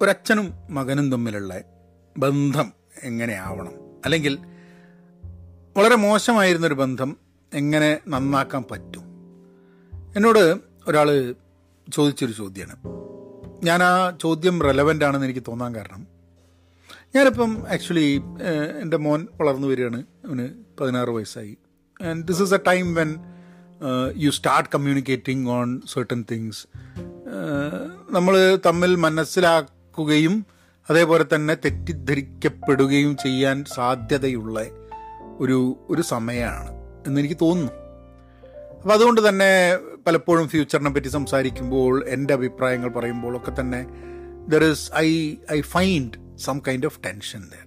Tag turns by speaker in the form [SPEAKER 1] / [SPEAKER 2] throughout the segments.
[SPEAKER 1] ഒരച്ഛനും മകനും തമ്മിലുള്ള ബന്ധം എങ്ങനെയാവണം? അല്ലെങ്കിൽ വളരെ മോശമായിരുന്നൊരു ബന്ധം എങ്ങനെ നന്നാക്കാൻ പറ്റും? എന്നോട് ഒരാൾ ചോദിച്ചൊരു ചോദ്യമാണ് ഞാൻ ആ ചോദ്യം റെലവന്റ് ആണെന്ന് എനിക്ക് തോന്നാൻ കാരണം ഞാനിപ്പം ആക്ച്വലി എന്റെ മോൻ വളർന്നു വരികയാണ്. അവന് പതിനാറ് വയസ്സായി. And this is a time when you start communicating on certain things നമ്മൾ തമ്മിൽ മനസ്സിലാക്കുകയും അതേപോലെ തന്നെ തെറ്റിദ്ധരിക്കപ്പെടുകയും ചെയ്യാൻ സാധ്യതയുള്ള ഒരു ഒരു സമയമാണ് എന്നെനിക്ക് തോന്നുന്നു. അപ്പോൾ അതുകൊണ്ട് തന്നെ പലപ്പോഴും ഫ്യൂച്ചറിനെ പറ്റി സംസാരിക്കുമ്പോൾ എന്റെ അഭിപ്രായങ്ങൾ പറയുമ്പോൾ ഒക്കെ തന്നെ there is I I find some kind of tension there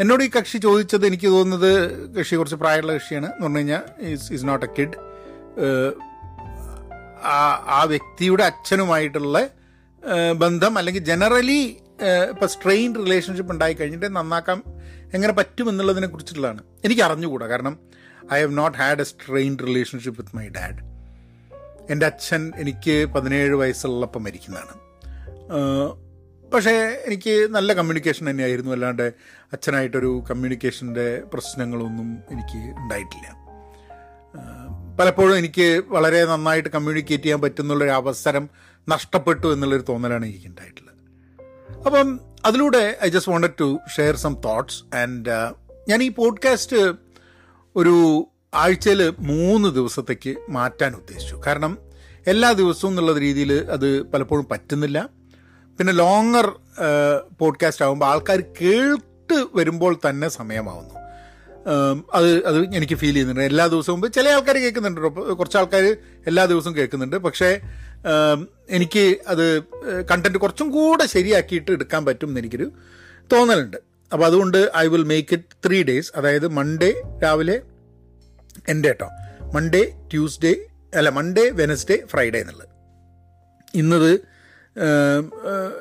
[SPEAKER 1] എന്നോട് ഈ കക്ഷി ചോദിച്ചത് എനിക്ക് തോന്നുന്നത് കക്ഷി കുറച്ച് പ്രായമുള്ള കക്ഷിയാണ്. എന്ന് പറഞ്ഞു കഴിഞ്ഞാൽ ഈസ് നോട്ട് എ കിഡ് ആ വ്യക്തിയുടെ അച്ഛനുമായിട്ടുള്ള ബന്ധം അല്ലെങ്കിൽ ജനറലി ഇപ്പം സ്ട്രെയിൻ റിലേഷൻഷിപ്പ് ഉണ്ടായി കഴിഞ്ഞിട്ട് നന്നാക്കാൻ എങ്ങനെ പറ്റുമെന്നുള്ളതിനെ കുറിച്ചിട്ടുള്ളതാണ്. എനിക്ക് അറിഞ്ഞുകൂടാ. കാരണം I have not had a strain relationship with my dad എന്റെ അച്ഛൻ എനിക്ക് പതിനേഴ് വയസ്സുള്ളപ്പം മരിക്കുന്നതാണ്. പക്ഷേ എനിക്ക് നല്ല കമ്മ്യൂണിക്കേഷൻ തന്നെയായിരുന്നു. അല്ലാണ്ട് അച്ഛനായിട്ടൊരു കമ്മ്യൂണിക്കേഷന്റെ പ്രശ്നങ്ങളൊന്നും എനിക്ക് ഉണ്ടായിട്ടില്ല. പലപ്പോഴും എനിക്ക് വളരെ നന്നായിട്ട് കമ്മ്യൂണിക്കേറ്റ് ചെയ്യാൻ പറ്റുന്നുള്ളൊരു അവസരം നഷ്ടപ്പെട്ടു എന്നുള്ളൊരു തോന്നലാണ് എനിക്ക് ഉണ്ടായിട്ടുള്ളത്. അപ്പം അതിലൂടെ I just wanted to share some thoughts and ഞാൻ ഈ പോഡ്കാസ്റ്റ് ഒരു ആഴ്ചയിൽ മൂന്ന് ദിവസത്തേക്ക് മാറ്റാൻ ഉദ്ദേശിച്ചു. കാരണം എല്ലാ ദിവസവും എന്നുള്ള രീതിയിൽ അത് പലപ്പോഴും പറ്റുന്നില്ല. പിന്നെ ലോങ്ങർ പോഡ്കാസ്റ്റ് ആകുമ്പോൾ ആൾക്കാർ കേട്ട് വരുമ്പോൾ തന്നെ സമയമാവുന്നു. അത് അത് എനിക്ക് ഫീൽ ചെയ്യുന്നുണ്ട്. എല്ലാ ദിവസവും ചില ആൾക്കാർ കേൾക്കുന്നുണ്ട്. കുറച്ച് ആൾക്കാർ എല്ലാ ദിവസവും കേൾക്കുന്നുണ്ട്. പക്ഷേ എനിക്ക് അത് കണ്ടന്റ് കുറച്ചും കൂടെ ശരിയാക്കിയിട്ട് എടുക്കാൻ പറ്റും എന്ന് എനിക്കൊരു തോന്നലുണ്ട്. അപ്പോൾ അതുകൊണ്ട് I will make it three days അതായത് മൺഡേ രാവിലെ എന്റെ കേട്ടോ മൺഡേ ട്യൂസ്ഡേ അല്ല മൺഡേ വെനസ്ഡേ ഫ്രൈഡേ എന്നുള്ളത്. ഇന്നത്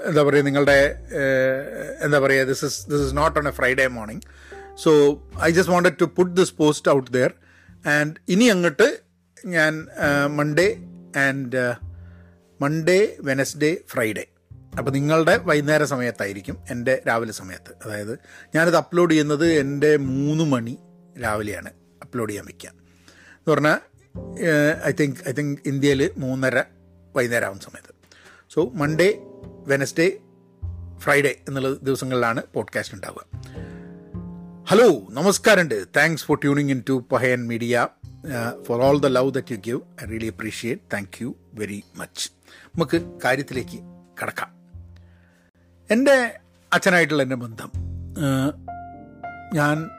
[SPEAKER 1] എന്താ പറയുക നിങ്ങളുടെ എന്താ പറയുക this is this is not on a Friday morning so I just wanted to put this post out there and ഇനി അങ്ങോട്ട് ഞാൻ Monday and Monday Wednesday Friday അപ്പോൾ നിങ്ങളുടെ വൈകുന്നേര സമയത്തായിരിക്കും എന്റെ രാവിലെ സമയത്ത്. അതായത് ഞാനിത് അപ്ലോഡ് ചെയ്യുന്നത് എന്റെ മൂന്ന് മണി രാവിലെയാണ് അപ്ലോഡ് ചെയ്യാൻ വയ്ക്കുക എന്ന് പറഞ്ഞാൽ ഐ തിങ്ക് ഐ തിങ്ക് ഇന്ത്യയിൽ മൂന്നര വൈകുന്നേരം ആവുന്ന സമയത്ത്. സോ മൺഡേ വെനസ്ഡേ ഫ്രൈഡേ എന്നുള്ള ദിവസങ്ങളിലാണ് പോഡ്കാസ്റ്റ് ഉണ്ടാവുക. ഹലോ നമസ്കാരമുണ്ട്. Thanks for tuning in to Pahayan Media for all the love that you give I really appreciate thank you very much നമുക്ക് കാര്യത്തിലേക്ക് കടക്കാം. എന്റെ അച്ഛനായിട്ടുള്ള എന്റെ ബന്ധം ഞാൻ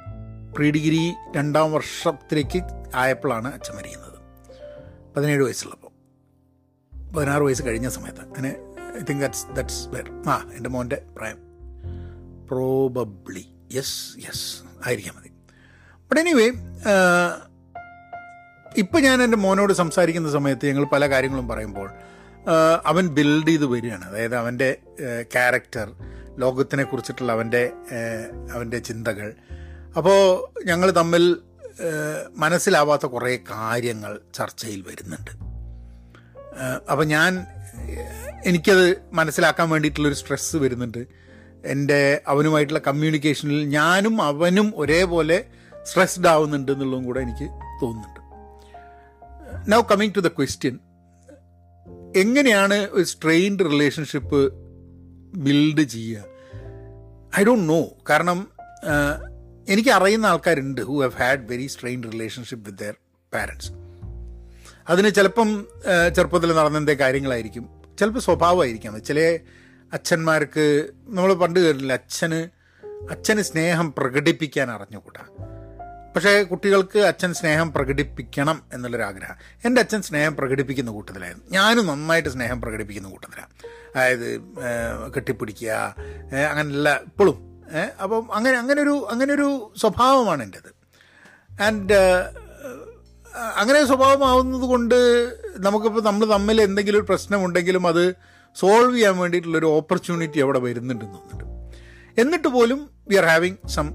[SPEAKER 1] പ്രീ ഡിഗ്രി രണ്ടാം വർഷത്തിലേക്ക് ആയപ്പോഴാണ് അച്ഛൻ മരിക്കുന്നത്. പതിനേഴ് വയസ്സുള്ളപ്പോൾ. പതിനാറ് വയസ്സ് കഴിഞ്ഞ സമയത്ത്. അങ്ങനെ I think that's that's where ആ എന്റെ മോന്റെ പ്രായം. പ്രോബബ്ലി യെസ് യെസ് ആയിരിക്കാം മതി. ബട്ട് എനിവേ ഇപ്പം ഞാൻ എന്റെ മോനോട് സംസാരിക്കുന്ന സമയത്ത് ഞങ്ങൾ പല കാര്യങ്ങളും പറയുമ്പോൾ അവൻ ബിൽഡ് ചെയ്ത് വരികയാണ്. അതായത് അവന്റെ ക്യാരക്ടർ ലോകത്തിനെ കുറിച്ചിട്ടുള്ള അവന്റെ അവന്റെ ചിന്തകൾ. അപ്പോൾ ഞങ്ങൾ തമ്മിൽ മനസ്സിലാവാത്ത കുറേ കാര്യങ്ങൾ ചർച്ചയിൽ വരുന്നുണ്ട്. അപ്പോൾ ഞാൻ എനിക്കത് മനസ്സിലാക്കാൻ വേണ്ടിയിട്ടുള്ളൊരു സ്ട്രെസ്സ് വരുന്നുണ്ട്. എന്റെ അവനുമായിട്ടുള്ള കമ്മ്യൂണിക്കേഷനിൽ ഞാനും അവനും ഒരേപോലെ സ്ട്രെസ്ഡ് ആവുന്നുണ്ട് എന്നുള്ളതും കൂടെ എനിക്ക് തോന്നുന്നുണ്ട്. Now coming to the question എങ്ങനെയാണ് ഒരു സ്ട്രെയിൻഡ് റിലേഷൻഷിപ്പ് ബിൽഡ് ചെയ്യുക? ഐ ഡോണ്ട് നോ കാരണം എനിക്ക് അറിയുന്ന ആൾക്കാരുണ്ട് who have had very strain relationship with their parents അതിന് ചിലപ്പം ചെറുപ്പത്തിൽ നടന്നെന്തേ കാര്യങ്ങളായിരിക്കും. ചിലപ്പോൾ സ്വഭാവമായിരിക്കാം. ചില അച്ഛന്മാർക്ക് നമ്മൾ പണ്ട് കേട്ടില്ല അച്ഛന് അച്ഛന് സ്നേഹം പ്രകടിപ്പിക്കാൻ അറിഞ്ഞുകൂടാ. പക്ഷേ കുട്ടികൾക്ക് അച്ഛൻ സ്നേഹം പ്രകടിപ്പിക്കണം എന്നുള്ളൊരാഗ്രഹം. എന്റെ അച്ഛൻ സ്നേഹം പ്രകടിപ്പിക്കുന്ന കൂട്ടത്തിലായിരുന്നു. ഞാനും നന്നായിട്ട് സ്നേഹം പ്രകടിപ്പിക്കുന്ന കൂട്ടത്തിലാണ് അതായത് കെട്ടിപ്പിടിക്കുക അങ്ങനെയുള്ള ഇപ്പോഴും അപ്പം അങ്ങനെ അങ്ങനെ ഒരു അങ്ങനെ ഒരു സ്വഭാവമാണ് എന്റെത്. ആൻഡ് അങ്ങനെ സ്വഭാവമാവുന്നത് കൊണ്ട് നമുക്കിപ്പോൾ നമ്മൾ തമ്മിൽ എന്തെങ്കിലും ഒരു പ്രശ്നമുണ്ടെങ്കിലും അത് സോൾവ് ചെയ്യാൻ വേണ്ടിയിട്ടുള്ളൊരു ഓപ്പർച്യൂണിറ്റി അവിടെ വരുന്നുണ്ടെന്ന് തോന്നുന്നുണ്ട്. എന്നിട്ട് പോലും we are having some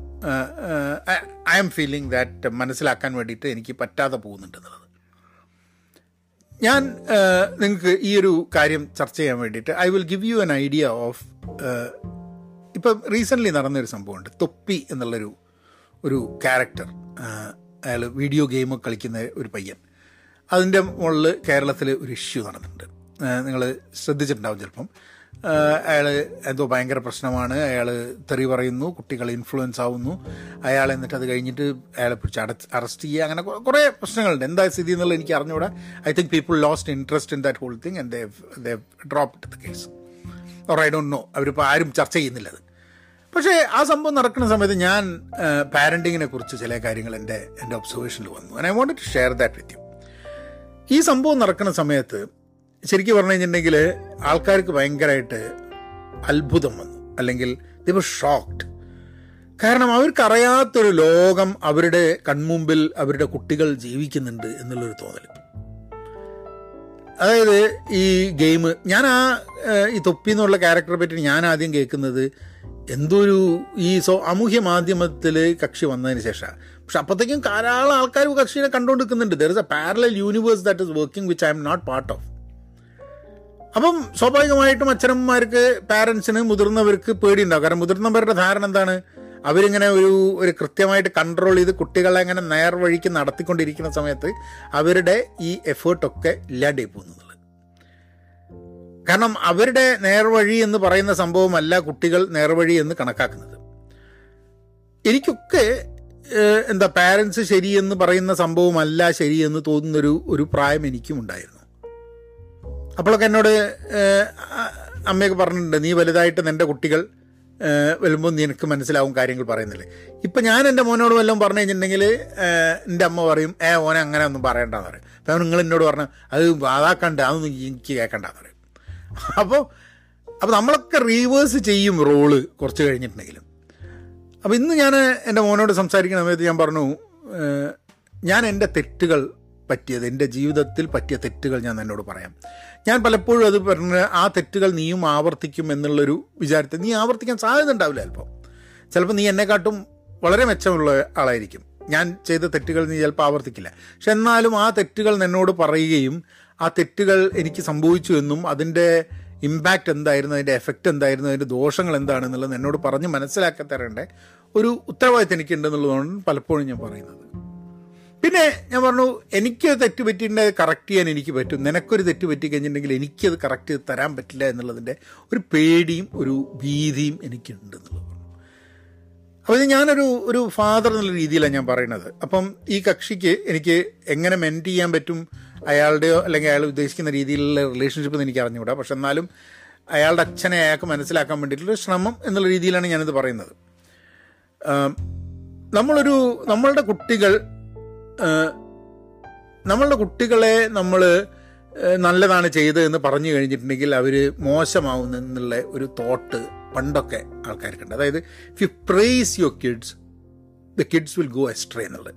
[SPEAKER 1] I am feeling that മനസ്സിലാക്കാൻ വേണ്ടിയിട്ട് എനിക്ക് പറ്റാതെ പോകുന്നുണ്ട് എന്നുള്ളത് ഞാൻ നിങ്ങൾക്ക് ഈ ഒരു കാര്യം ചർച്ച ചെയ്യാൻ വേണ്ടിയിട്ട് I will give you an idea of ഇപ്പം റീസെന്റ്ലി നടന്നൊരു സംഭവമുണ്ട്. തൊപ്പി എന്നുള്ളൊരു ഒരു ക്യാരക്ടർ അയാൾ വീഡിയോ ഗെയിം കളിക്കുന്ന ഒരു പയ്യൻ. അതിന്റെ മുകളിൽ കേരളത്തിൽ ഒരു ഇഷ്യൂ നടന്നിട്ടുണ്ട്. നിങ്ങൾ ശ്രദ്ധിച്ചിട്ടുണ്ടാവും ചിലപ്പം. അയാൾ എന്തോ ഭയങ്കര പ്രശ്നമാണ്. അയാൾ തെറി പറയുന്നു കുട്ടികൾ ഇൻഫ്ലുവൻസ് ആവുന്നു. അയാൾ എന്നിട്ട് അത് കഴിഞ്ഞിട്ട് അയാളെ പിടിച്ച് അട അറസ്റ്റ് ചെയ്യുക. അങ്ങനെ കുറേ പ്രശ്നങ്ങളുണ്ട്. എന്താ സ്ഥിതി എന്നുള്ളത് എനിക്ക് അറിഞ്ഞുകൂടെ I think people lost interest in that whole thing and drop the case or I don't know അവരിപ്പോൾ ആരും ചർച്ച ചെയ്യുന്നില്ല അത്. പക്ഷേ ആ സംഭവം നടക്കുന്ന സമയത്ത് ഞാൻ പാരന്റിങ്ങിനെ കുറിച്ച് ചില കാര്യങ്ങൾ എന്റെ എന്റെ ഒബ്സർവേഷനിൽ വന്നു. And I want to share that with you ഈ സംഭവം നടക്കുന്ന സമയത്ത് ശരിക്കും പറഞ്ഞു കഴിഞ്ഞിട്ടുണ്ടെങ്കിൽ ആൾക്കാർക്ക് ഭയങ്കരമായിട്ട് അത്ഭുതം വന്നു. അല്ലെങ്കിൽ ദിവ ഷോക്ക്ഡ് കാരണം അവർക്കറിയാത്തൊരു ലോകം അവരുടെ കൺമുമ്പിൽ അവരുടെ കുട്ടികൾ ജീവിക്കുന്നുണ്ട് എന്നുള്ളൊരു തോന്നൽ അതായത് ഈ ഗെയിം ഞാൻ ആ ഈ തൊപ്പി എന്നുള്ള ക്യാരക്ടറെ പറ്റി ഞാൻ ആദ്യം കേൾക്കുന്നത് എന്തൊരു ഈ സോ അമൂഹ്യ മാധ്യമത്തിൽ കക്ഷി വന്നതിന് ശേഷം. പക്ഷെ അപ്പോഴത്തേക്കും ധാരാളം ആൾക്കാർ കക്ഷിനെ കണ്ടുകൊണ്ടിരിക്കുന്നുണ്ട് there is a parallel universe that is working which I am not part of അപ്പം സ്വാഭാവികമായിട്ടും അച്ഛനമ്മമാർക്ക് പാരൻസിന് മുതിർന്നവർക്ക് പേടിയുണ്ടാവും. കാരണം മുതിർന്നവരുടെ ധാരണ എന്താണ്? അവരിങ്ങനെ ഒരു ഒരു കൃത്യമായിട്ട് കൺട്രോൾ ചെയ്ത് കുട്ടികളെ അങ്ങനെ നേർവഴിക്ക് നടത്തിക്കൊണ്ടിരിക്കുന്ന സമയത്ത് അവരുടെ ഈ എഫേർട്ടൊക്കെ ഇല്ലാണ്ടായി പോകുന്നത്. കാരണം അവരുടെ നേർവഴി എന്ന് പറയുന്ന സംഭവമല്ല കുട്ടികൾ നേർവഴി എന്ന് കണക്കാക്കുന്നത്. എനിക്കൊക്കെ എന്താ പാരൻസ് ശരിയെന്ന് പറയുന്ന സംഭവമല്ല ശരിയെന്ന് തോന്നുന്നൊരു ഒരു പ്രായം എനിക്കും ഉണ്ടായിരുന്നു. അപ്പോഴൊക്കെ എന്നോട് അമ്മയൊക്കെ പറഞ്ഞിട്ടുണ്ട് നീ വലുതായിട്ട് നിന്റെ കുട്ടികൾ വരുമ്പോൾ നിനക്ക് മനസ്സിലാവും കാര്യങ്ങൾ പറയുന്നില്ലേ. ഇപ്പം ഞാൻ എന്റെ മോനോട് വല്ലതും പറഞ്ഞു കഴിഞ്ഞിട്ടുണ്ടെങ്കിൽ എന്റെ അമ്മ പറയും ഏ ഓനെ അങ്ങനെ ഒന്നും പറയണ്ടെന്ന് പറയും. അപ്പം നിങ്ങൾ എന്നോട് പറഞ്ഞു അത് അതാക്കണ്ട അതൊന്നും എനിക്ക് കേൾക്കണ്ടെന്ന് പറയും. അപ്പോൾ അപ്പോൾ നമ്മളൊക്കെ റീവേഴ്സ് ചെയ്യും റോൾ കുറച്ച് കഴിഞ്ഞിട്ടുണ്ടെങ്കിലും. അപ്പോൾ ഇന്ന് ഞാൻ എന്റെ മോനോട് സംസാരിക്കുന്ന സമയത്ത് ഞാൻ പറഞ്ഞു ഞാൻ എന്റെ തെറ്റുകൾ പറ്റിയത് എന്റെ ജീവിതത്തിൽ പറ്റിയ തെറ്റുകൾ ഞാൻ എന്നോട് പറയാം. ഞാൻ പലപ്പോഴും അത് പറഞ്ഞ് ആ തെറ്റുകൾ നീയും ആവർത്തിക്കും എന്നുള്ളൊരു വിചാരത്തിൽ നീ ആവർത്തിക്കാൻ സാധ്യത ഉണ്ടാവില്ല ചിലപ്പോൾ ചിലപ്പോൾ നീ എന്നെക്കാട്ടും വളരെ മെച്ചമുള്ള ആളായിരിക്കും. ഞാൻ ചെയ്ത തെറ്റുകൾ നീ ചിലപ്പോൾ ആവർത്തിക്കില്ല. പക്ഷെ എന്നാലും ആ തെറ്റുകൾ എന്നോട് പറയുകയും ആ തെറ്റുകൾ എനിക്ക് സംഭവിച്ചു എന്നും അതിന്റെ ഇമ്പാക്റ്റ് എന്തായിരുന്നു അതിന്റെ എഫക്റ്റ് എന്തായിരുന്നു അതിന്റെ ദോഷങ്ങൾ എന്താണെന്നുള്ളത് എന്നോട് പറഞ്ഞ് മനസ്സിലാക്കി തരേണ്ട ഒരു ഉത്തരവാദിത്തം എനിക്കുണ്ടെന്നുള്ളതാണ് പലപ്പോഴും ഞാൻ പറയുന്നത്. പിന്നെ ഞാൻ പറഞ്ഞു എനിക്ക് തെറ്റ് പറ്റിയിട്ടുണ്ടെങ്കിൽ കറക്റ്റ് ചെയ്യാൻ എനിക്ക് പറ്റും. നിനക്കൊരു തെറ്റ് പറ്റി കഴിഞ്ഞിട്ടുണ്ടെങ്കിൽ എനിക്കത് കറക്റ്റ് ചെയ്ത് തരാൻ പറ്റില്ല എന്നുള്ളതിന്റെ ഒരു പേടിയും ഒരു ഭീതിയും എനിക്കുണ്ട് എന്നുള്ളത്. അപ്പോൾ ഇത് ഞാനൊരു ഒരു ഫാദർ എന്നുള്ള രീതിയിലാണ് ഞാൻ പറയുന്നത്. അപ്പം ഈ കക്ഷിക്ക് എനിക്ക് എങ്ങനെ മെന്റ് ചെയ്യാൻ പറ്റും അയാളുടെയോ അല്ലെങ്കിൽ അയാൾ ഉദ്ദേശിക്കുന്ന രീതിയിലുള്ള റിലേഷൻഷിപ്പ് എനിക്ക് അറിഞ്ഞുകൂടാ. പക്ഷെ എന്നാലും അയാളുടെ അച്ഛനെ അയാൾക്ക് മനസ്സിലാക്കാൻ വേണ്ടിയിട്ടുള്ള ശ്രമം എന്നുള്ള രീതിയിലാണ് ഞാനിത് പറയുന്നത്. നമ്മളൊരു നമ്മളുടെ കുട്ടികൾ നമ്മളുടെ കുട്ടികളെ നമ്മൾ നല്ലതാണ് ചെയ്തതെന്ന് പറഞ്ഞു കഴിഞ്ഞിട്ടുണ്ടെങ്കിൽ അവർ മോശമാവുന്നെന്നുള്ള ഒരു തോട്ട് പണ്ടൊക്കെ ആൾക്കാർക്കുണ്ട്. അതായത് if you praise your kids the kids will go astray എന്നുള്ളത്.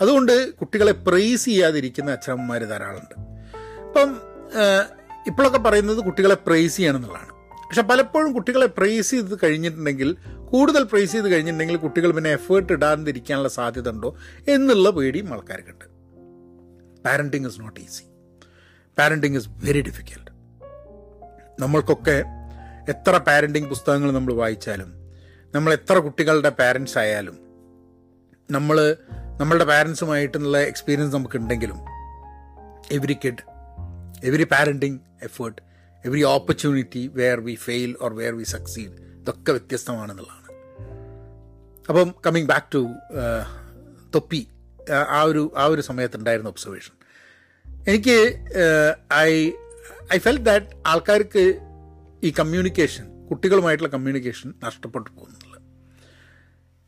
[SPEAKER 1] അതുകൊണ്ട് കുട്ടികളെ പ്രേസ് ചെയ്യാതിരിക്കുന്ന അച്ഛനമ്മമാർ ധാരാളമുണ്ട്. അപ്പം ഇപ്പോഴൊക്കെ പറയുന്നത് കുട്ടികളെ പ്രേസ് ചെയ്യണം എന്നുള്ളതാണ്. പക്ഷെ പലപ്പോഴും കുട്ടികളെ പ്രൈസ് ചെയ്ത് കഴിഞ്ഞിട്ടുണ്ടെങ്കിൽ കൂടുതൽ പ്രൈസ് ചെയ്ത് കഴിഞ്ഞിട്ടുണ്ടെങ്കിൽ കുട്ടികൾ പിന്നെ എഫേർട്ട് ഇടാതിരിക്കാനുള്ള സാധ്യത ഉണ്ടോ എന്നുള്ള പേടിയും ആൾക്കാർക്കുണ്ട്. Parenting is not easy parenting is very difficult നമ്മൾക്കൊക്കെ എത്ര പാരന്റിങ് പുസ്തകങ്ങൾ നമ്മൾ വായിച്ചാലും നമ്മൾ എത്ര കുട്ടികളുടെ പാരൻസ് ആയാലും നമ്മൾ നമ്മളുടെ പാരൻസുമായിട്ടുള്ള experience നമുക്കുണ്ടെങ്കിലും every kid every parenting effort every opportunity where we fail or where we succeed ഇതൊക്കെ വ്യത്യസ്തമാണെന്നുള്ളതാണ്. അപ്പം കമ്മിങ് ബാക്ക് ടു തൊപ്പി ആ ഒരു ആ ഒരു സമയത്തുണ്ടായിരുന്ന ഒബ്സർവേഷൻ എനിക്ക് ഐ ഐ ഫെൽ ദാറ്റ് ആൾക്കാർക്ക് ഈ കമ്മ്യൂണിക്കേഷൻ കുട്ടികളുമായിട്ടുള്ള കമ്മ്യൂണിക്കേഷൻ നഷ്ടപ്പെട്ടു പോകുന്നുള്ളത്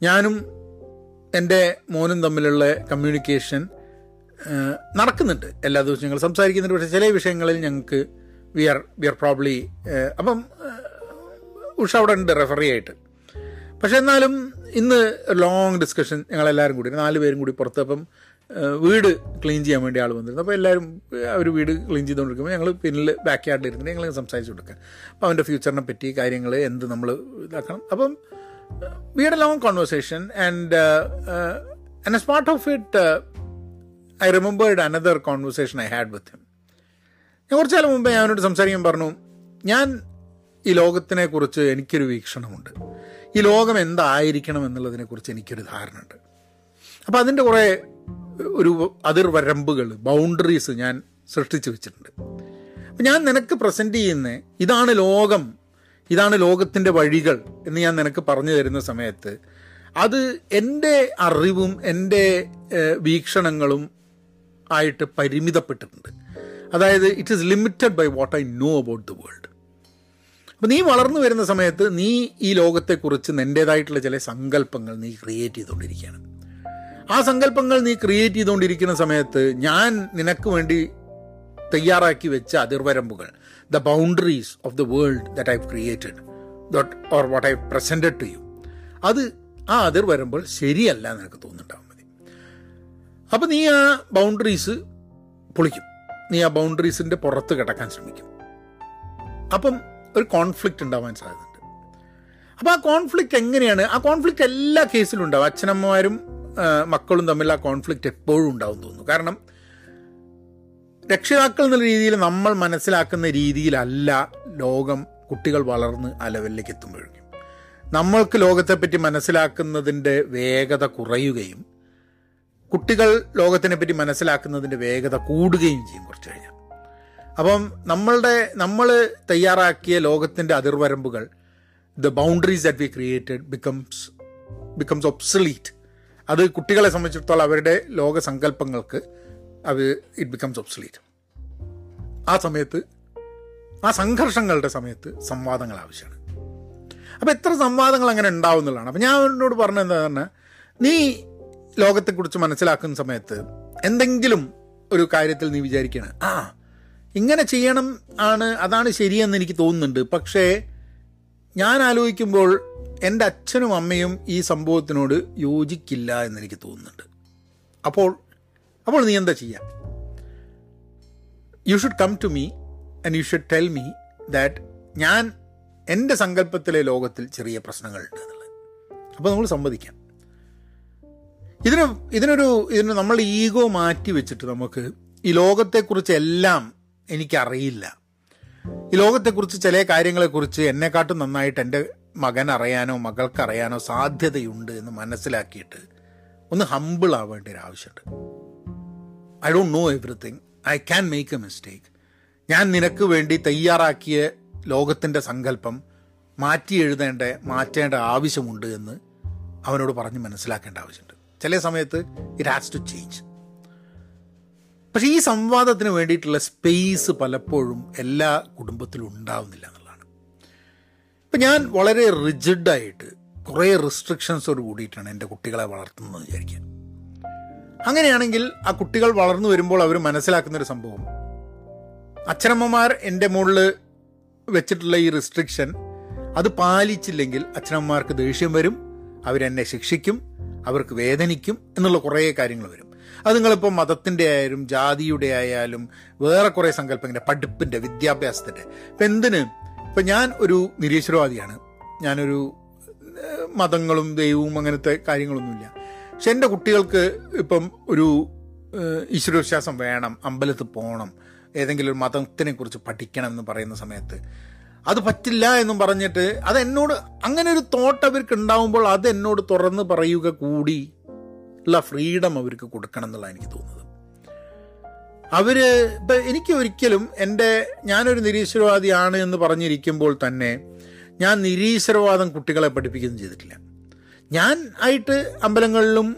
[SPEAKER 1] ഞാനും എന്റെ മോനും തമ്മിലുള്ള കമ്മ്യൂണിക്കേഷൻ നടക്കുന്നുണ്ട്. എല്ലാ ദിവസവും ഞങ്ങൾ സംസാരിക്കുന്നുണ്ട്. പക്ഷേ ചില വിഷയങ്ങളിൽ ഞങ്ങൾക്ക് we are we are probably അപ്പം ഉഷ അവിടെ ഉണ്ട് റെഫറി ആയിട്ട്. പക്ഷെ എന്നാലും ഇന്ന് ലോങ് ഡിസ്കഷൻ ഞങ്ങളെല്ലാവരും കൂടി നാല് പേരും കൂടി പുറത്ത് അപ്പം വീട് ക്ലീൻ ചെയ്യാൻ വേണ്ടി ആൾ വന്നിരുന്നു. അപ്പോൾ എല്ലാവരും അവർ വീട് ക്ലീൻ ചെയ്തുകൊണ്ടിരിക്കുമ്പോൾ ഞങ്ങൾ പിന്നിൽ ബാക്ക് യാർഡിൽ ഇരുന്നിട്ട് ഞങ്ങൾ സംസാരിച്ചു കൊടുക്കുക. അപ്പോൾ അവന്റെ ഫ്യൂച്ചറിനെ പറ്റി കാര്യങ്ങൾ എന്ത് നമ്മൾ ഇതാക്കണം. അപ്പം we had a long conversation and and as part of it I remembered another conversation I had with him ഞാൻ കുറച്ചു കാലം മുമ്പേ ഞാൻ അവനോട് സംസാരിക്കാൻ പറഞ്ഞു ഞാൻ ഈ ലോകത്തിനെ കുറിച്ച് എനിക്കൊരു വീക്ഷണമുണ്ട്. ഈ ലോകം എന്തായിരിക്കണം എന്നുള്ളതിനെ കുറിച്ച് എനിക്കൊരു ധാരണയുണ്ട്. അപ്പോൾ അതിന്റെ കുറേ ഒരു അതിർവരമ്പുകൾ ബൗണ്ടറീസ് ഞാൻ സൃഷ്ടിച്ചു വെച്ചിട്ടുണ്ട്. അപ്പം ഞാൻ നിനക്ക് പ്രസന്റ് ചെയ്യുന്ന ഇതാണ് ലോകം ഇതാണ് ലോകത്തിന്റെ വഴികൾ എന്ന് ഞാൻ നിനക്ക് പറഞ്ഞു തരുന്ന സമയത്ത് അത് എന്റെ അറിവും എന്റെ വീക്ഷണങ്ങളും ആയിട്ട് പരിമിതപ്പെട്ടിട്ടുണ്ട്. അതായത് it is limited by what I know about the world അപ്പം നീ വളർന്നു വരുന്ന സമയത്ത് നീ ഈ ലോകത്തെക്കുറിച്ച് നിന്റേതായിട്ടുള്ള ചില സങ്കല്പങ്ങൾ നീ ക്രിയേറ്റ് ചെയ്തുകൊണ്ടിരിക്കുകയാണ്. ആ സങ്കല്പങ്ങൾ നീ ക്രിയേറ്റ് ചെയ്തുകൊണ്ടിരിക്കുന്ന സമയത്ത് ഞാൻ നിനക്ക് വേണ്ടി തയ്യാറാക്കി വെച്ച അതിർവരമ്പുകൾ the boundaries of the world that I created thought or what I presented to you അത് ആ അതിർവരമ്പുകൾ ശരിയല്ല എന്ന് നിനക്ക് തോന്നുന്നുണ്ടാവും മതി. അപ്പം നീ ആ ബൗണ്ടറീസ് പൊളിക്കും. നീ ആ ബൗണ്ടറീസിന്റെ പുറത്ത് കിടക്കാൻ ശ്രമിക്കും. അപ്പം ഒരു കോൺഫ്ലിക്റ്റ് ഉണ്ടാവാൻ സാധ്യതയുണ്ട്. അപ്പോൾ ആ കോൺഫ്ലിക്റ്റ് എങ്ങനെയാണ്? ആ കോൺഫ്ലിക്റ്റ് എല്ലാ കേസിലും ഉണ്ടാവും. അച്ഛനമ്മമാരും മക്കളും തമ്മിൽ ആ കോൺഫ്ലിക്റ്റ് എപ്പോഴും ഉണ്ടാവും തോന്നുന്നു. കാരണം രക്ഷിതാക്കൾ എന്നുള്ള രീതിയിൽ നമ്മൾ മനസ്സിലാക്കുന്ന രീതിയിലല്ല ലോകം കുട്ടികൾ വളർന്ന് ആ ലെവലിലേക്ക് എത്തുമ്പോഴേക്കും. നമ്മൾക്ക് ലോകത്തെപ്പറ്റി മനസ്സിലാക്കുന്നതിന്റെ വേഗത കുറയുകയും കുട്ടികൾ ലോകത്തിനെ പറ്റി മനസ്സിലാക്കുന്നതിന്റെ വേഗത കൂടുകയും ചെയ്യും കുറച്ച് കഴിഞ്ഞാൽ. അപ്പം നമ്മളുടെ നമ്മൾ തയ്യാറാക്കിയ ലോകത്തിന്റെ അതിർവരമ്പുകൾ the boundaries that we created becomes becomes obsolete അത് കുട്ടികളെ സംബന്ധിച്ചിടത്തോളം അവരുടെ ലോക സങ്കല്പങ്ങൾക്ക് അത് ഇറ്റ് ബിക്കംസ് ഒബ്സലീറ്റ് ആ സമയത്ത് ആ സംഘർഷങ്ങളുടെ സമയത്ത് സംവാദങ്ങൾ ആവശ്യമാണ്. അപ്പോൾ എത്ര സംവാദങ്ങൾ അങ്ങനെ ഉണ്ടാവും അപ്പം ഞാൻ അവനോട് പറഞ്ഞത് എന്താ പറഞ്ഞാൽ നീ ലോകത്തെക്കുറിച്ച് മനസ്സിലാക്കുന്ന സമയത്ത് എന്തെങ്കിലും ഒരു കാര്യത്തിൽ നീ വിചാരിക്കണം ആ ഇങ്ങനെ ചെയ്യണം ആണ് അതാണ് ശരിയെന്ന് എനിക്ക് തോന്നുന്നുണ്ട്. പക്ഷേ ഞാൻ ആലോചിക്കുമ്പോൾ എന്റെ അച്ഛനും അമ്മയും ഈ സംഭവത്തിനോട് യോജിക്കില്ല എന്നെനിക്ക് തോന്നുന്നുണ്ട്. അപ്പോൾ അപ്പോൾ നീ എന്താ ചെയ്യുക you should come to me and you should tell me that ഞാൻ എന്റെ സങ്കല്പത്തിലെ ലോകത്തിൽ ചെറിയ പ്രശ്നങ്ങളുണ്ട് എന്നുള്ളത്. അപ്പോൾ നമ്മൾ സമ്മതിക്കാം. ഇതിന് ഇതിനൊരു ഇതിന് നമ്മൾ ഈഗോ മാറ്റി വെച്ചിട്ട് നമുക്ക് ഈ ലോകത്തെക്കുറിച്ച് എല്ലാം എനിക്കറിയില്ല. ഈ ലോകത്തെക്കുറിച്ച് ചില കാര്യങ്ങളെക്കുറിച്ച് എന്നെക്കാട്ടും നന്നായിട്ട് എന്റെ മകൻ അറിയാനോ മകൾക്കറിയാനോ സാധ്യതയുണ്ട് എന്ന് മനസ്സിലാക്കിയിട്ട് ഒന്ന് ഹമ്പിൾ ആവേണ്ട ഒരു ആവശ്യമുണ്ട്. I don't know everything I can make a mistake ഞാൻ നിനക്ക് വേണ്ടി തയ്യാറാക്കിയ ലോകത്തിന്റെ സങ്കല്പം മാറ്റി എഴുതേണ്ട മാറ്റേണ്ട ആവശ്യമുണ്ട് എന്ന് അവനോട് പറഞ്ഞ് മനസ്സിലാക്കേണ്ട ആവശ്യമുണ്ട്. ചില സമയത്ത് ഇറ്റ് ഹാസ് ടു ചേഞ്ച് പക്ഷേ ഈ സംവാദത്തിന് വേണ്ടിയിട്ടുള്ള സ്പേസ് പലപ്പോഴും എല്ലാ കുടുംബത്തിലും ഉണ്ടാവുന്നില്ല എന്നുള്ളതാണ്. ഇപ്പം ഞാൻ വളരെ റിജിഡായിട്ട് കുറേ റെസ്ട്രിക്ഷൻസോട് കൂടിയിട്ടാണ് എന്റെ കുട്ടികളെ വളർത്തുന്നത് വിചാരിക്കാൻ അങ്ങനെയാണെങ്കിൽ ആ കുട്ടികൾ വളർന്നു വരുമ്പോൾ അവർ മനസ്സിലാക്കുന്നൊരു സംഭവം. അച്ഛനമ്മമാർ എന്റെ മുകളിൽ വെച്ചിട്ടുള്ള ഈ റെസ്ട്രിക്ഷൻ അത് പാലിച്ചില്ലെങ്കിൽ അച്ഛനമ്മമാർക്ക് ദേഷ്യം വരും അവരെന്നെ ശിക്ഷിക്കും അവർക്ക് വേദനിക്കും എന്നുള്ള കുറേ കാര്യങ്ങൾ വരും. അത് നിങ്ങളിപ്പോൾ മതത്തിന്റെ ആയാലും ജാതിയുടെ ആയാലും വേറെ കുറേ സങ്കല്പങ്ങളുടെ പഠിപ്പിന്റെ വിദ്യാഭ്യാസത്തിന്റെ. ഇപ്പം എന്തിന്? ഇപ്പം ഞാൻ ഒരു നിരീശ്വരവാദിയാണ്. ഞാനൊരു മതങ്ങളും ദൈവവും അങ്ങനത്തെ കാര്യങ്ങളൊന്നുമില്ല. പക്ഷെ എന്റെ കുട്ടികൾക്ക് ഇപ്പം ഒരു ഈശ്വരവിശ്വാസം വേണം അമ്പലത്തിൽ പോകണം ഏതെങ്കിലും ഒരു മതത്തിനെ കുറിച്ച് പഠിക്കണം എന്ന് പറയുന്ന സമയത്ത് അത് പറ്റില്ല എന്നും പറഞ്ഞിട്ട് അത് എന്നോട് അങ്ങനെ ഒരു തോട്ട് അവർക്ക് ഉണ്ടാവുമ്പോൾ അത് എന്നോട് തുറന്ന് പറയുക കൂടി ഉള്ള ഫ്രീഡം അവർക്ക് കൊടുക്കണം എന്നുള്ള എനിക്ക് തോന്നുന്നത്. അവർ ഇപ്പൊ എനിക്ക് ഒരിക്കലും എന്റെ ഞാനൊരു നിരീശ്വരവാദിയാണ് എന്ന് പറഞ്ഞിരിക്കുമ്പോൾ തന്നെ ഞാൻ നിരീശ്വരവാദം കുട്ടികളെ പഠിപ്പിക്കുകയും ചെയ്തിട്ടില്ല. ഞാൻ ആയിട്ട് അമ്പലങ്ങളിലും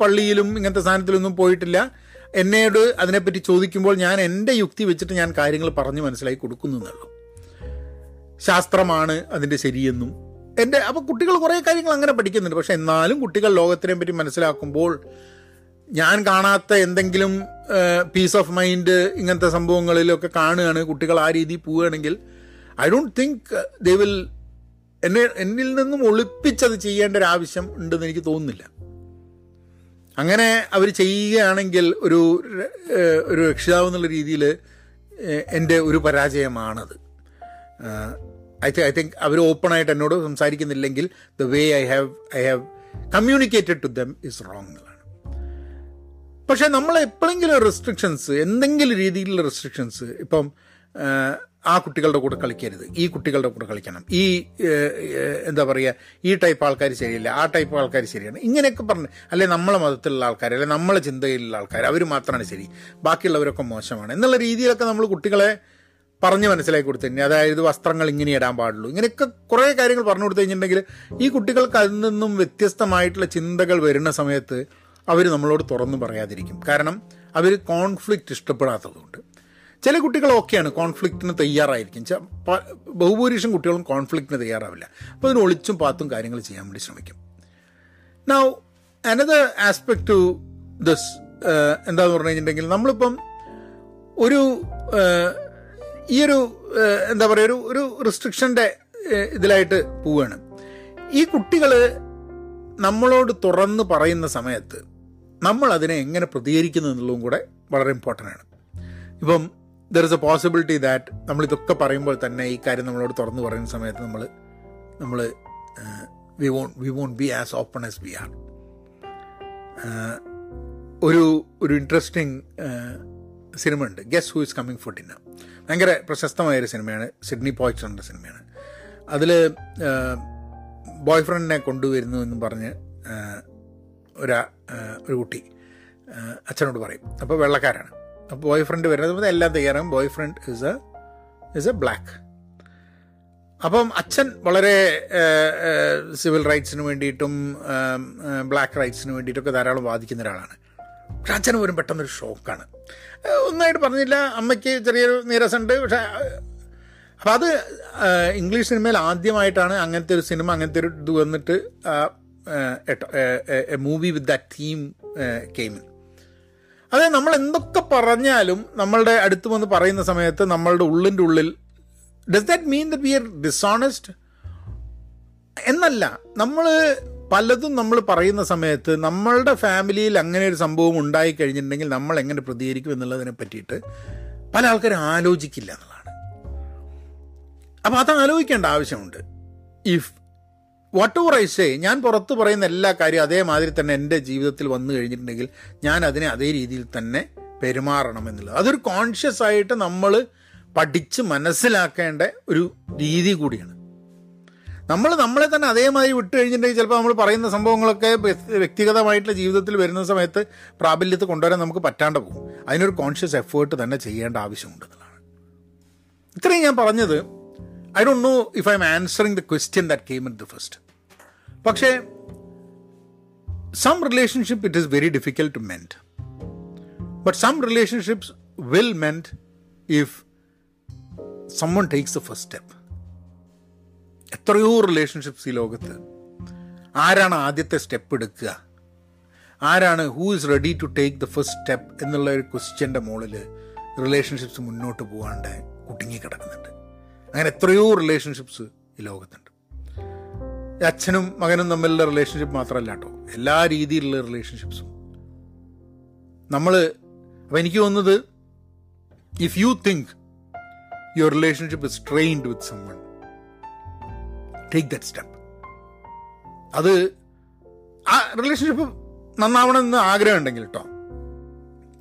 [SPEAKER 1] പള്ളിയിലും ഇങ്ങനത്തെ സ്ഥാനത്തിലൊന്നും പോയിട്ടില്ല. എന്നോട് അതിനെപ്പറ്റി ചോദിക്കുമ്പോൾ ഞാൻ എന്റെ യുക്തി വെച്ചിട്ട് ഞാൻ കാര്യങ്ങൾ പറഞ്ഞ് മനസ്സിലാക്കി കൊടുക്കുന്നു എന്നുള്ളൂ. ശാസ്ത്രമാണ് അതിന്റെ ശരിയെന്നും. എന്റെ അപ്പോൾ കുട്ടികൾ കുറേ കാര്യങ്ങൾ അങ്ങനെ പഠിക്കുന്നുണ്ട്. പക്ഷെ എന്നാലും കുട്ടികൾ ലോകത്തിനെ പറ്റി മനസ്സിലാക്കുമ്പോൾ ഞാൻ കാണാത്ത എന്തെങ്കിലും പീസ് ഓഫ് മൈൻഡ് ഇങ്ങനത്തെ സംഭവങ്ങളിലൊക്കെ കാണുകയാണ് കുട്ടികൾ ആ രീതിയിൽ പോവുകയാണെങ്കിൽ I don't think they will എന്നെ എന്നിൽ നിന്നും ഒളിപ്പിച്ചത് ചെയ്യേണ്ട ഒരു ആവശ്യം ഉണ്ടെന്ന് എനിക്ക് തോന്നുന്നില്ല. അങ്ങനെ അവർ ചെയ്യുകയാണെങ്കിൽ ഒരു ഒരു രക്ഷിതാവ് എന്നുള്ള രീതിയിൽ എന്റെ ഒരു പരാജയമാണത്. ഐ ഐ തിങ്ക് അവർ ഓപ്പണായിട്ട് എന്നോട് സംസാരിക്കുന്നില്ലെങ്കിൽ the way I have I have communicated to them is wrong എന്നുള്ളതാണ് പക്ഷേ നമ്മൾ എപ്പോഴെങ്കിലും റെസ്ട്രിക്ഷൻസ് എന്തെങ്കിലും രീതിയിലുള്ള റെസ്ട്രിക്ഷൻസ് ഇപ്പം ആ, ആ കുട്ടികളുടെ കൂടെ കളിക്കരുത്. ഈ കുട്ടികളുടെ കൂടെ കളിക്കണം. ഈ എന്താ പറയുക ഈ ടൈപ്പ് ആൾക്കാർ ശരിയല്ല ആ ടൈപ്പ് ആൾക്കാർ ശരിയാണ്. ഇങ്ങനെയൊക്കെ പറഞ്ഞ് അല്ലെ നമ്മളെ മതത്തിലുള്ള ആൾക്കാർ അല്ലെ നമ്മളെ ചിന്തയിലുള്ള ആൾക്കാർ അവർ മാത്രമാണ് ശരി. ബാക്കിയുള്ളവരൊക്കെ മോശമാണ്. എന്നുള്ള രീതിയിലൊക്കെ നമ്മൾ കുട്ടികളെ പറഞ്ഞ് മനസ്സിലാക്കി കൊടുത്തു. കഴിഞ്ഞാൽ അതായത് വസ്ത്രങ്ങൾ ഇങ്ങനെ ഇടാൻ പാടുള്ളൂ. ഇങ്ങനെയൊക്കെ കുറേ കാര്യങ്ങൾ പറഞ്ഞു കൊടുത്തു കഴിഞ്ഞിട്ടുണ്ടെങ്കിൽ ഈ കുട്ടികൾക്ക് അതിൽ നിന്നും വ്യത്യസ്തമായിട്ടുള്ള ചിന്തകൾ വരുന്ന സമയത്ത് അവർ നമ്മളോട് തുറന്നു പറയാതിരിക്കും. കാരണം അവർ കോൺഫ്ലിക്റ്റ് ഇഷ്ടപ്പെടാത്തതുകൊണ്ട്. ചില കുട്ടികൾ ഓക്കെയാണ് കോൺഫ്ലിക്റ്റിന് തയ്യാറായിരിക്കും. ബഹുഭൂരിഷം കുട്ടികളും കോൺഫ്ലിക്റ്റിന് തയ്യാറാവില്ല. അപ്പോൾ അതിന് ഒളിച്ചും പാത്തും കാര്യങ്ങൾ ചെയ്യാൻ വേണ്ടി ശ്രമിക്കും. Now another aspect to this എന്താന്ന് പറഞ്ഞു കഴിഞ്ഞിട്ടുണ്ടെങ്കിൽ നമ്മളിപ്പം ഒരു ഈ ഒരു എന്താ പറയുക ഒരു ഒരു റിസ്ട്രിക്ഷന്റെ ഇതിലായിട്ട് പോവുകയാണ് ഈ കുട്ടികൾ നമ്മളോട് തുറന്ന് പറയുന്ന സമയത്ത് നമ്മൾ അതിനെ എങ്ങനെ പ്രതികരിക്കുന്നു എന്നുള്ളതും കൂടെ വളരെ ഇമ്പോർട്ടന്റ് ആണ്. ഇപ്പം there is a possibility that നമ്മൾ ഇതൊക്കെ പറയുമ്പോൾ തന്നെ ഈ കാര്യം നമ്മളോട് തുറന്ന് പറയുന്ന സമയത്ത് നമ്മൾ നമ്മൾ we won't we won't be as open as we are ഒരു ഒരു ഇൻട്രസ്റ്റിംഗ് സിനിമ ഉണ്ട്. Guess who is coming for dinner ഭയങ്കര പ്രശസ്തമായൊരു സിനിമയാണ്. സിഡ്നി പോയിച്ചറിന്റെ സിനിമയാണ്. അതിൽ ബോയ് ഫ്രണ്ടിനെ കൊണ്ടുവരുന്നു എന്ന് പറഞ്ഞ് ഒരു ഒരാ കുട്ടി അച്ഛനോട് പറയും. അപ്പോൾ വെള്ളക്കാരാണ്. അപ്പോൾ ബോയ് ഫ്രണ്ട് വരുന്നത് എല്ലാം തയ്യാറാകും. Boyfriend is a is a black അപ്പം അച്ഛൻ വളരെ സിവിൽ റൈറ്റ്സിന് വേണ്ടിയിട്ടും ബ്ലാക്ക് റൈറ്റ്സിന് വേണ്ടിയിട്ടൊക്കെ ധാരാളം വാദിക്കുന്ന ഒരാളാണ്. പക്ഷെ അച്ഛന് പോലും പെട്ടെന്നൊരു ഷോക്കാണ് ഒന്നായിട്ട് പറഞ്ഞില്ല. അമ്മയ്ക്ക് ചെറിയൊരു നീരസുണ്ട് പക്ഷേ അപ്പം അത് ഇംഗ്ലീഷ് സിനിമയിൽ ആദ്യമായിട്ടാണ് അങ്ങനത്തെ ഒരു സിനിമ അങ്ങനത്തെ ഒരു ഇത് വന്നിട്ട് movie with that theme came in അതെ നമ്മൾ എന്തൊക്കെ പറഞ്ഞാലും നമ്മളുടെ അടുത്ത് വന്ന് പറയുന്ന സമയത്ത് നമ്മളുടെ ഉള്ളിന്റെ ഉള്ളിൽ does that mean that we are dishonest എന്നല്ല. നമ്മൾ പലതും നമ്മൾ പറയുന്ന സമയത്ത് നമ്മളുടെ ഫാമിലിയിൽ അങ്ങനെ ഒരു സംഭവം ഉണ്ടായി കഴിഞ്ഞിട്ടുണ്ടെങ്കിൽ നമ്മൾ എങ്ങനെ പ്രതികരിക്കും എന്നുള്ളതിനെ പറ്റിയിട്ട് പല ആൾക്കാരും ആലോചിക്കില്ല എന്നുള്ളതാണ്. അപ്പോൾ അത് ആലോചിക്കേണ്ട ആവശ്യമുണ്ട്. If whatever I say ഞാൻ പുറത്ത് പറയുന്ന എല്ലാ കാര്യവും അതേമാതിരി തന്നെ എന്റെ ജീവിതത്തിൽ വന്നു കഴിഞ്ഞിട്ടുണ്ടെങ്കിൽ ഞാൻ അതിനെ അതേ രീതിയിൽ തന്നെ പെരുമാറണം എന്നുള്ളത്. അതൊരു കോൺഷ്യസ് ആയിട്ട് നമ്മൾ പഠിച്ച് മനസ്സിലാക്കേണ്ട ഒരു രീതി കൂടിയാണ്. നമ്മൾ നമ്മളെ തന്നെ അതേമാതിരി വിട്ടു കഴിഞ്ഞിട്ടുണ്ടെങ്കിൽ ചിലപ്പോൾ നമ്മൾ പറയുന്ന സംഭവങ്ങളൊക്കെ വ്യക്തിഗതമായിട്ടുള്ള ജീവിതത്തിൽ വരുന്ന സമയത്ത് പ്രാബല്യത്തിൽ കൊണ്ടുവരാൻ നമുക്ക് പറ്റാണ്ട് പോകും. അതിനൊരു കോൺഷ്യസ് എഫേർട്ട് തന്നെ ചെയ്യേണ്ട ആവശ്യമുണ്ട് എന്നുള്ളതാണ്. ഇത്രയും ഞാൻ പറഞ്ഞത് I don't know if I am answering the question that came in the first പക്ഷേ some relationship it is very difficult to mend but some relationships will mend if someone takes the first step. എത്രയോ relationships ഈ ലോകത്ത്. ആരാണ് ആദ്യത്തെ step എടുക്കുക? ആരാണ് who is ready to take the first step എന്നുള്ള ഒരു ക്വസ്റ്റ്യന്റെ മുകളിൽ റിലേഷൻഷിപ്സ് മുന്നോട്ട് പോകാണ്ട് കുടുങ്ങി കിടക്കുന്നുണ്ട് അങ്ങനെ എത്രയോ റിലേഷൻഷിപ്സ് ഈ ലോകത്തുണ്ട്. അച്ഛനും മകനും തമ്മിലുള്ള റിലേഷൻഷിപ്പ് മാത്രമല്ല കേട്ടോ എല്ലാ രീതിയിലുള്ള റിലേഷൻഷിപ്സും നമ്മൾ അപ്പം എനിക്ക് തോന്നുന്നത് if you think your relationship is trained with someone take that step അത് ആ റിലേഷൻഷിപ്പ് നന്നാവണമെന്ന് ആഗ്രഹം ഉണ്ടെങ്കിൽ കേട്ടോ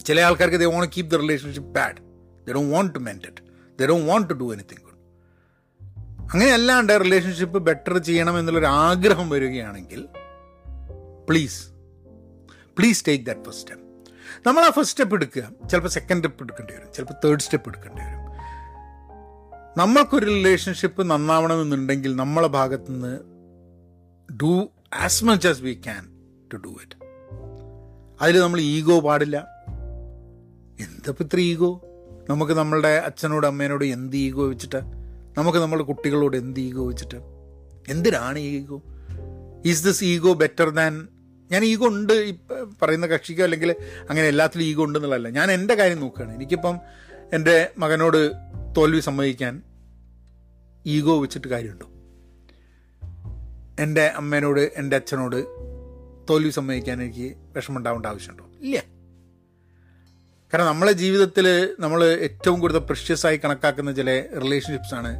[SPEAKER 1] ചില ആൾക്കാർക്ക് ദേ won't keep the relationship bad the Dr want to മെന്റ് it the Dr want to do anything good അങ്ങനെയല്ലാണ്ട് relationship better ചെയ്യണം എന്നുള്ളൊരു ആഗ്രഹം വരികയാണെങ്കിൽ please please take that first step നമ്മൾ ആ ഫസ്റ്റ് സ്റ്റെപ്പ് എടുക്കുക. ചിലപ്പോൾ സെക്കൻഡ് സ്റ്റെപ്പ് എടുക്കേണ്ടി വരും. ചിലപ്പോൾ തേർഡ് സ്റ്റെപ്പ് എടുക്കേണ്ടി വരും. നമ്മൾക്കൊരു റിലേഷൻഷിപ്പ് നന്നാവണമെന്നുണ്ടെങ്കിൽ നമ്മളെ ഭാഗത്തു നിന്ന് do as much as we can to do it അതിൽ നമ്മൾ ഈഗോ പാടില്ല. എന്തപ്പോൾ ഇത്ര ഈഗോ നമുക്ക് നമ്മളുടെ അച്ഛനോട് അമ്മേനോട് എന്ത് ഈഗോ വെച്ചിട്ട്? നമുക്ക് നമ്മുടെ കുട്ടികളോട് എന്ത് ഈഗോ വെച്ചിട്ട്? എന്തിനാണ് ego is this ego better than ഞാൻ ഈഗോ ഉണ്ട് പറയുന്ന കക്ഷിക്കോ അല്ലെങ്കിൽ അങ്ങനെ എല്ലാത്തിലും ഈഗോ ഉണ്ടെന്നുള്ളതല്ല. ഞാൻ എന്റെ കാര്യം നോക്കുകയാണ്. എനിക്കിപ്പം എന്റെ മകനോട് തോൽവി സമ്മതിക്കാൻ ഈഗോ വെച്ചിട്ട് കാര്യമുണ്ടോ? എന്റെ അമ്മേനോട് എന്റെ അച്ഛനോട് തോൽവി സമ്മതിക്കാൻ എനിക്ക് വിഷമമുണ്ടാവേണ്ട ആവശ്യമുണ്ടോ? ഇല്ല. കാരണം നമ്മളെ ജീവിതത്തിൽ നമ്മൾ ഏറ്റവും കൂടുതൽ പ്രഷ്യസായി കണക്കാക്കുന്ന ചില റിലേഷൻഷിപ്സാണ്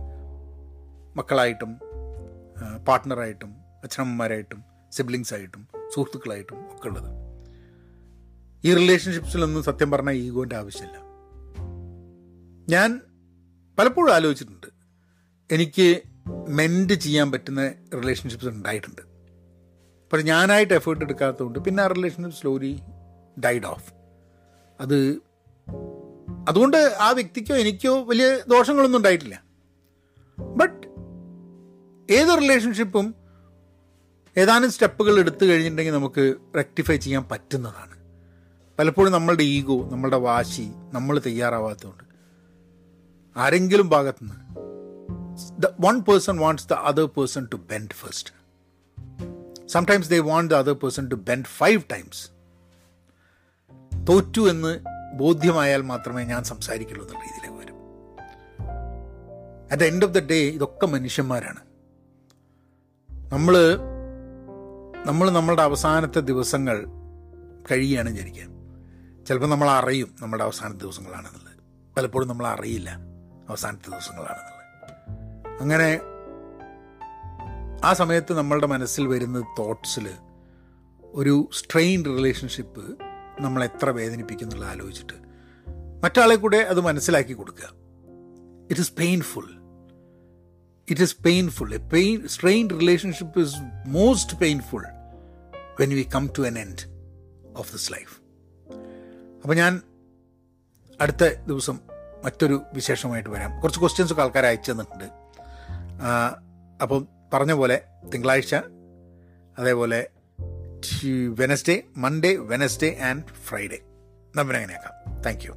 [SPEAKER 1] മക്കളായിട്ടും പാർട്ട്ണറായിട്ടും അച്ഛനമ്മമാരായിട്ടും സിബ്ലിങ്സ് ആയിട്ടും സുഹൃത്തുക്കളായിട്ടും ഒക്കെ ഉള്ളത്. ഈ റിലേഷൻഷിപ്സിലൊന്നും സത്യം പറഞ്ഞാൽ ഈഗോന്റെ ആവശ്യമില്ല. ഞാൻ പലപ്പോഴും ആലോചിച്ചിട്ടുണ്ട്. എനിക്ക് മെൻഡ് ചെയ്യാൻ പറ്റുന്ന റിലേഷൻഷിപ്സ് ഉണ്ടായിട്ടുണ്ട്. പക്ഷെ ഞാനായിട്ട് എഫേർട്ട് എടുക്കാത്തതുകൊണ്ട് പിന്നെ ആ റിലേഷൻഷിപ്പ് സ്ലോലി ഡൈഡ് ഓഫ് അത് അതുകൊണ്ട് ആ വ്യക്തിക്കോ എനിക്കോ വലിയ ദോഷങ്ങളൊന്നും ഉണ്ടായിട്ടില്ല. ബട്ട് ഏത് റിലേഷൻഷിപ്പും ഏതാനും സ്റ്റെപ്പുകൾ എടുത്തു കഴിഞ്ഞിട്ടുണ്ടെങ്കിൽ നമുക്ക് റെക്ടിഫൈ ചെയ്യാൻ പറ്റുന്നതാണ്. പലപ്പോഴും നമ്മളുടെ ഈഗോ നമ്മളുടെ വാശി നമ്മൾ തയ്യാറാവാത്തതുകൊണ്ട്. ആരെങ്കിലും ഭാഗത്തുനിന്ന്. The one person wants the other person to bend first. Sometimes they want the other person to bend five times തോറ്റു എന്ന് ബോധ്യമായാൽ മാത്രമേ ഞാൻ സംസാരിക്കുള്ളൂ എന്നുള്ള രീതിയിലേക്ക് വരും. At the end of the day ഇതൊക്കെ മനുഷ്യന്മാരാണ്. നമ്മൾ നമ്മൾ നമ്മളുടെ അവസാനത്തെ ദിവസങ്ങൾ കഴിയുകയാണ് ജനിക്കാൻ ചിലപ്പോൾ നമ്മൾ അറിയും നമ്മുടെ അവസാന ദിവസങ്ങളാണെന്നുള്ളത്. പലപ്പോഴും നമ്മൾ അറിയില്ല അവസാനത്തെ ദിവസങ്ങളാണെന്നുള്ളത് അങ്ങനെ ആ സമയത്ത് നമ്മളുടെ മനസ്സിൽ വരുന്ന തോട്ട്സിൽ ഒരു സ്ട്രെയിൻ റിലേഷൻഷിപ്പ് നമ്മളെത്ര വേദനിപ്പിക്കുന്നുള്ള ആലോചിച്ചിട്ട് മറ്റാളെ കൂടെ അത് മനസ്സിലാക്കി കൊടുക്കുക. It is painful it is painful a pain strain relationship is most painful when we come to an end of this life അപ്പോൾ ഞാൻ അടുത്ത ദിവസം മറ്റൊരു വിശേഷമായിട്ട് വരാം. കുറച്ച് ക്വസ്റ്റ്യൻസ് ഒക്കെ ആൾക്കാർ അയച്ചു തന്നിട്ടുണ്ട്. അപ്പം പറഞ്ഞ പോലെ തിങ്കളാഴ്ച അതേപോലെ Wednesday Monday Wednesday and Friday നമ്മൾ എങ്ങനെയാക്കാം? Thank you